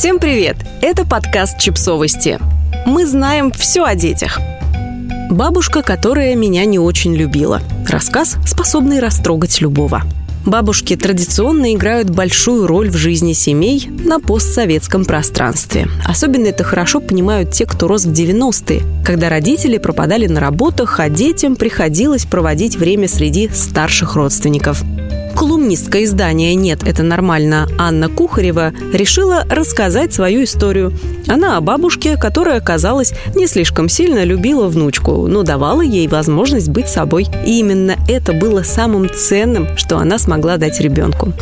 Всем привет! Это подкаст «Чипсовости». Мы знаем все о детях. Бабушка, которая меня не очень любила. Рассказ, способный растрогать любого. Бабушки традиционно играют большую роль в жизни семей на постсоветском пространстве. Особенно это хорошо понимают те, кто рос в 90-е, когда родители пропадали на работах, а детям приходилось проводить время среди старших родственников – Колумнистка издания «Нет, это нормально» Анна Кухарева решила рассказать свою историю. Она о бабушке, которая, казалось, не слишком сильно любила внучку, но давала ей возможность быть собой. И именно это было самым ценным, что она смогла дать ребенку.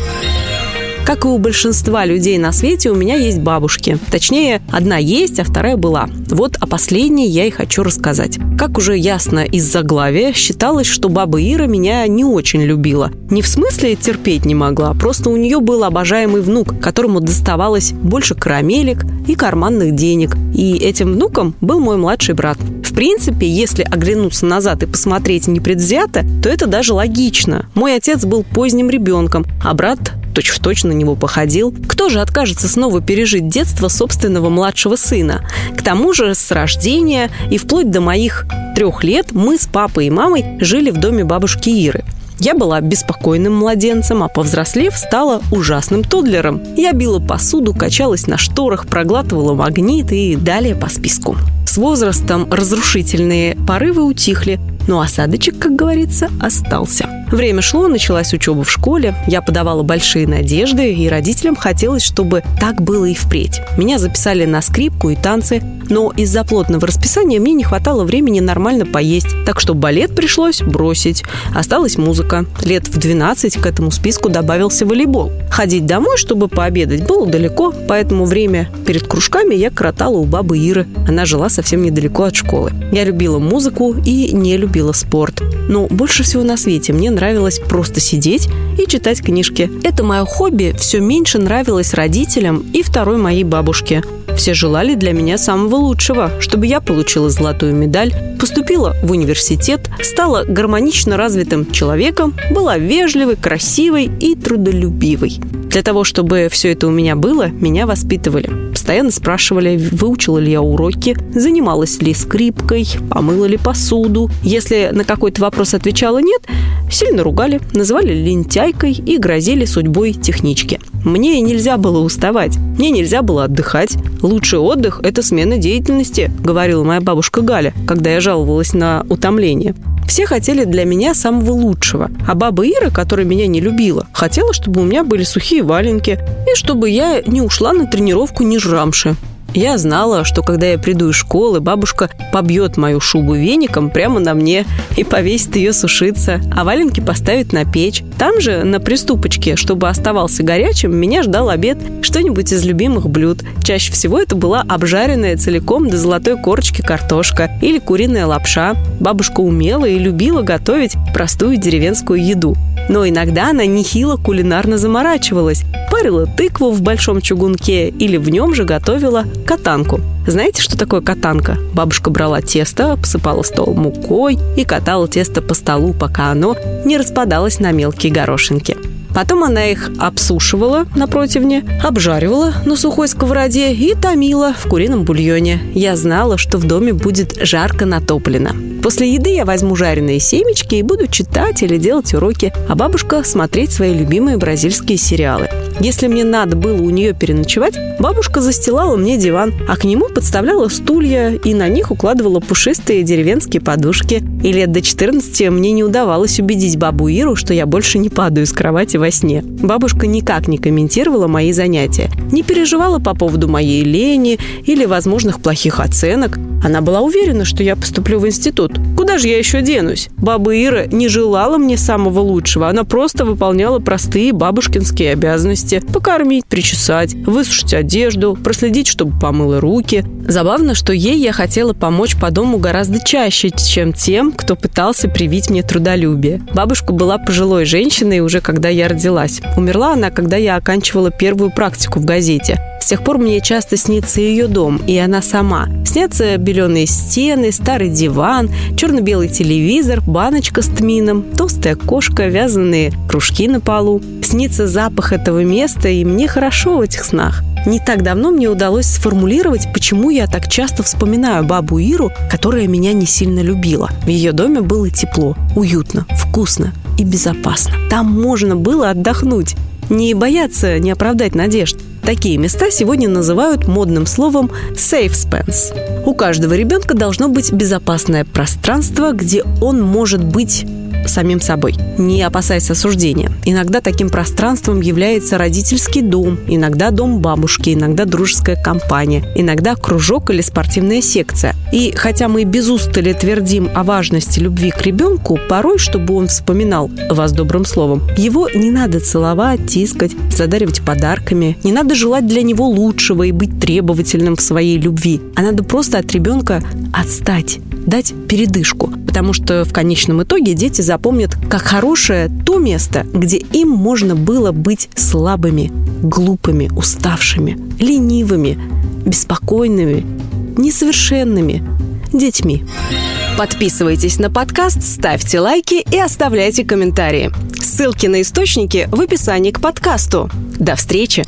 Как и у большинства людей на свете, у меня есть бабушки. Точнее, одна есть, а вторая была. Вот о последней я и хочу рассказать. Как уже ясно из заглавия, считалось, что баба Ира меня не очень любила. Не в смысле терпеть не могла, просто у нее был обожаемый внук, которому доставалось больше карамелек и карманных денег. И этим внуком был мой младший брат. В принципе, если оглянуться назад и посмотреть непредвзято, то это даже логично. Мой отец был поздним ребенком, а брат точь-в-точь на него походил. Кто же откажется снова пережить детство собственного младшего сына? К тому же с рождения и вплоть до моих трех лет мы с папой и мамой жили в доме бабушки Иры. Я была беспокойным младенцем, а повзрослев стала ужасным тодлером. Я била посуду, качалась на шторах, проглатывала магнит и далее по списку. С возрастом разрушительные порывы утихли, но осадочек, как говорится, остался. Время шло, началась учеба в школе, я подавала большие надежды, и родителям хотелось, чтобы так было и впредь. Меня записали на скрипку и танцы, но из-за плотного расписания мне не хватало времени нормально поесть, так что балет пришлось бросить. Осталась музыка. Лет в 12 к этому списку добавился волейбол. Ходить домой, чтобы пообедать, было далеко, поэтому время перед кружками я кротала у бабы Иры. Она жила совсем недалеко от школы. Я любила музыку и не любила спорт. Но больше всего на свете мне нравилось просто сидеть и читать книжки. Это мое хобби все меньше нравилось родителям и второй моей бабушке. Все желали для меня самого лучшего, чтобы я получила золотую медаль, поступила в университет, стала гармонично развитым человеком, была вежливой, красивой и трудолюбивой. Для того, чтобы все это у меня было, меня воспитывали. Постоянно спрашивали, выучила ли я уроки, занималась ли скрипкой, помыла ли посуду. Если на какой-то вопрос отвечала «нет», сильно ругали, называли лентяйкой и грозили судьбой технички. Мне нельзя было уставать, мне нельзя было отдыхать. Лучший отдых – это смена деятельности, говорила моя бабушка Галя, когда я жаловалась на утомление. Все хотели для меня самого лучшего. А баба Ира, которая меня не любила, хотела, чтобы у меня были сухие валенки и чтобы я не ушла на тренировку не жрамши. Я знала, что когда я приду из школы, бабушка побьет мою шубу веником прямо на мне и повесит ее сушиться, а валенки поставит на печь. Там же, на приступочке, чтобы оставался горячим, меня ждал обед, что-нибудь из любимых блюд. Чаще всего это была обжаренная целиком до золотой корочки картошка или куриная лапша. Бабушка умела и любила готовить простую деревенскую еду. Но иногда она нехило кулинарно заморачивалась. Парила тыкву в большом чугунке или в нем же готовила катанку. Знаете, что такое катанка? Бабушка брала тесто, посыпала стол мукой и катала тесто по столу, пока оно не распадалось на мелкие горошинки. Потом она их обсушивала на противне, обжаривала на сухой сковороде и томила в курином бульоне. Я знала, что в доме будет жарко натоплено. После еды я возьму жареные семечки и буду читать или делать уроки, а бабушка смотреть свои любимые бразильские сериалы. Если мне надо было у нее переночевать, бабушка застилала мне диван, а к нему подставляла стулья и на них укладывала пушистые деревенские подушки. И лет до 14 мне не удавалось убедить бабу Иру, что я больше не падаю с кровати во сне. Бабушка никак не комментировала мои занятия, не переживала по поводу моей лени или возможных плохих оценок. Она была уверена, что я поступлю в институт. Куда же я еще денусь? Баба Ира не желала мне самого лучшего. Она просто выполняла простые бабушкинские обязанности. Покормить, причесать, высушить одежду, проследить, чтобы помыла руки. Забавно, что ей я хотела помочь по дому гораздо чаще, чем тем, кто пытался привить мне трудолюбие. Бабушка была пожилой женщиной уже когда я родилась. Умерла она, когда я оканчивала первую практику в газете. С тех пор мне часто снится ее дом, и она сама. Снятся беленые стены, старый диван, черно-белый телевизор, баночка с тмином, толстая кошка, вязаные кружки на полу. Снится запах этого места, и мне хорошо в этих снах. Не так давно мне удалось сформулировать, почему я так часто вспоминаю бабу Иру, которая меня не сильно любила. В ее доме было тепло, уютно, вкусно и безопасно. Там можно было отдохнуть, не бояться не оправдать надежд. Такие места сегодня называют модным словом safe space. У каждого ребенка должно быть безопасное пространство, где он может быть самим собой, не опасаясь осуждения. Иногда таким пространством является родительский дом, иногда дом бабушки, иногда дружеская компания, иногда кружок или спортивная секция. И хотя мы без устали твердим о важности любви к ребенку, порой, чтобы он вспоминал вас добрым словом, его не надо целовать, тискать, задаривать подарками, не надо желать для него лучшего и быть требовательным в своей любви, а надо просто от ребенка отстать, дать передышку, потому что в конечном итоге дети запомнят как хорошее то место, где им можно было быть слабыми, глупыми, уставшими, ленивыми, беспокойными, несовершенными детьми. Подписывайтесь на подкаст, ставьте лайки и оставляйте комментарии. Ссылки на источники в описании к подкасту. До встречи!